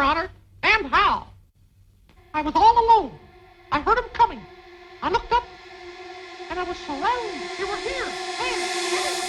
Your Honor, and how. I was all alone. I heard him coming. I looked up, and I was surrounded. They were here. They.